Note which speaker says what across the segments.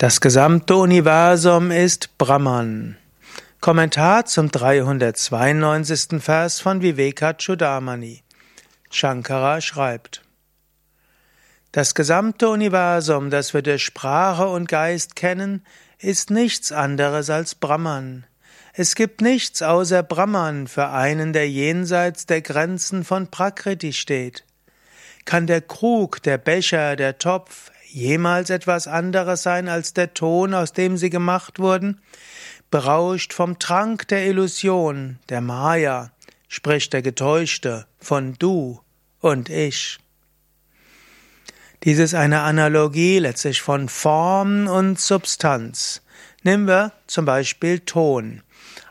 Speaker 1: Das gesamte Universum ist Brahman. Kommentar zum 392. Vers von Vivekachudamani. Shankara schreibt: Das gesamte Universum, das wir durch Sprache und Geist kennen, ist nichts anderes als Brahman. Es gibt nichts außer Brahman für einen, der jenseits der Grenzen von Prakriti steht. Kann der Krug, der Becher, der Topf, jemals etwas anderes sein als der Ton, aus dem sie gemacht wurden? Berauscht vom Trank der Illusion, der Maya, spricht der Getäuschte von du und ich. Dies ist eine Analogie letztlich von Form und Substanz. Nehmen wir zum Beispiel Ton.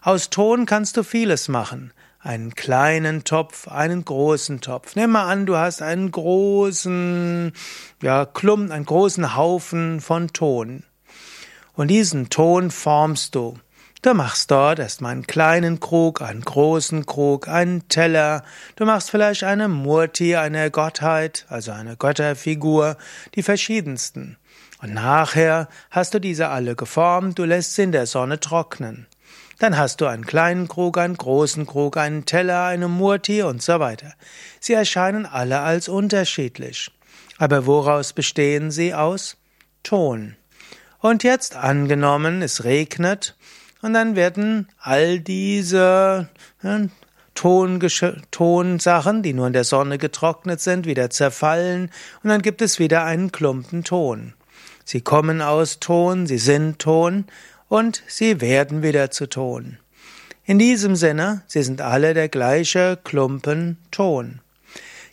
Speaker 1: Aus Ton kannst du vieles machen einen kleinen Topf, einen großen Topf. Nimm mal an, du hast einen großen, ja, Klumpen, einen großen Haufen von Ton. Und diesen Ton formst du. Du machst dort erstmal einen kleinen Krug, einen großen Krug, einen Teller. Du machst vielleicht eine Murti, eine Gottheit, also eine Götterfigur, die verschiedensten. Und nachher hast du diese alle geformt, du lässt sie in der Sonne trocknen. Dann hast du einen kleinen Krug, einen großen Krug, einen Teller, eine Murti und so weiter. Sie erscheinen alle als unterschiedlich. Aber woraus bestehen sie aus? Ton. Und jetzt angenommen, es regnet, und dann werden all diese äh, Tonsachen, die nur in der Sonne getrocknet sind, wieder zerfallen, und dann gibt es wieder einen Klumpen Ton. Sie kommen aus Ton, sie sind Ton, und sie werden wieder zu Ton. In diesem Sinne, sie sind alle der gleiche Klumpen Ton.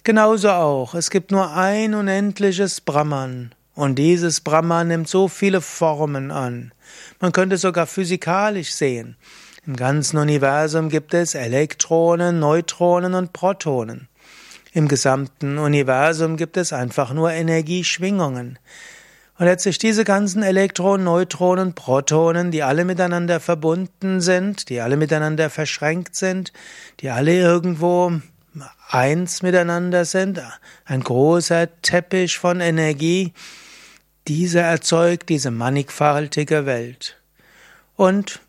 Speaker 1: Genauso auch, es gibt nur ein unendliches Brahman, und dieses Brahman nimmt so viele Formen an. Man könnte sogar physikalisch sehen. Im ganzen Universum gibt es Elektronen, Neutronen und Protonen. Im gesamten Universum gibt es einfach nur Energieschwingungen. Und letztlich diese ganzen Elektronen, Neutronen, Protonen, die alle miteinander verbunden sind, die alle miteinander verschränkt sind, die alle irgendwo eins miteinander sind, ein großer Teppich von Energie, dieser erzeugt diese mannigfaltige Welt. Und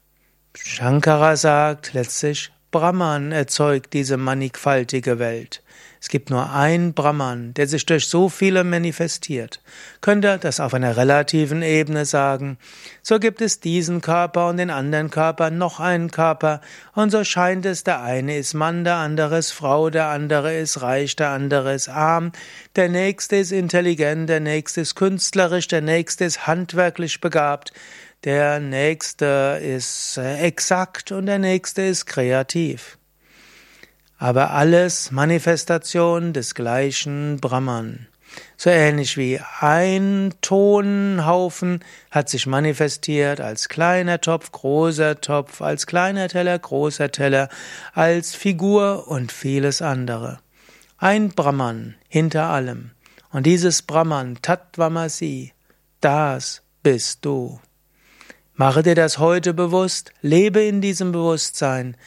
Speaker 1: Shankara sagt letztlich, Brahman erzeugt diese mannigfaltige Welt. Es gibt nur ein Brahman, der sich durch so viele manifestiert. Könnte das auf einer relativen Ebene sagen. So gibt es diesen Körper und den anderen Körper noch einen Körper. Und so scheint es, der eine ist Mann, der andere ist Frau, der andere ist reich, der andere ist arm. Der nächste ist intelligent, der nächste ist künstlerisch, der nächste ist handwerklich begabt. Der nächste ist äh, exakt und der nächste ist kreativ aber alles Manifestation des gleichen Brahman. So ähnlich wie ein Tonhaufen hat sich manifestiert als kleiner Topf, großer Topf, als kleiner Teller, großer Teller, als Figur und vieles andere. Ein Brahman hinter allem. Und dieses Brahman, Tattvamasi, das bist du. Mache dir das heute bewusst, lebe in diesem Bewusstsein,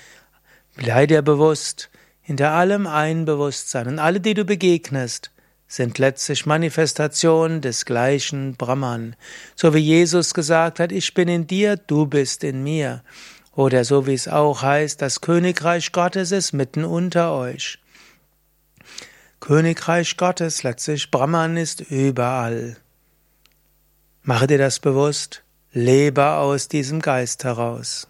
Speaker 1: bleib dir bewusst, hinter allem ein Bewusstsein und alle, die du begegnest, sind letztlich Manifestationen des gleichen Brahman. So wie Jesus gesagt hat, ich bin in dir, du bist in mir. Oder so wie es auch heißt, das Königreich Gottes ist mitten unter euch. Königreich Gottes, letztlich Brahman ist überall. Mache dir das bewusst, lebe aus diesem Geist heraus.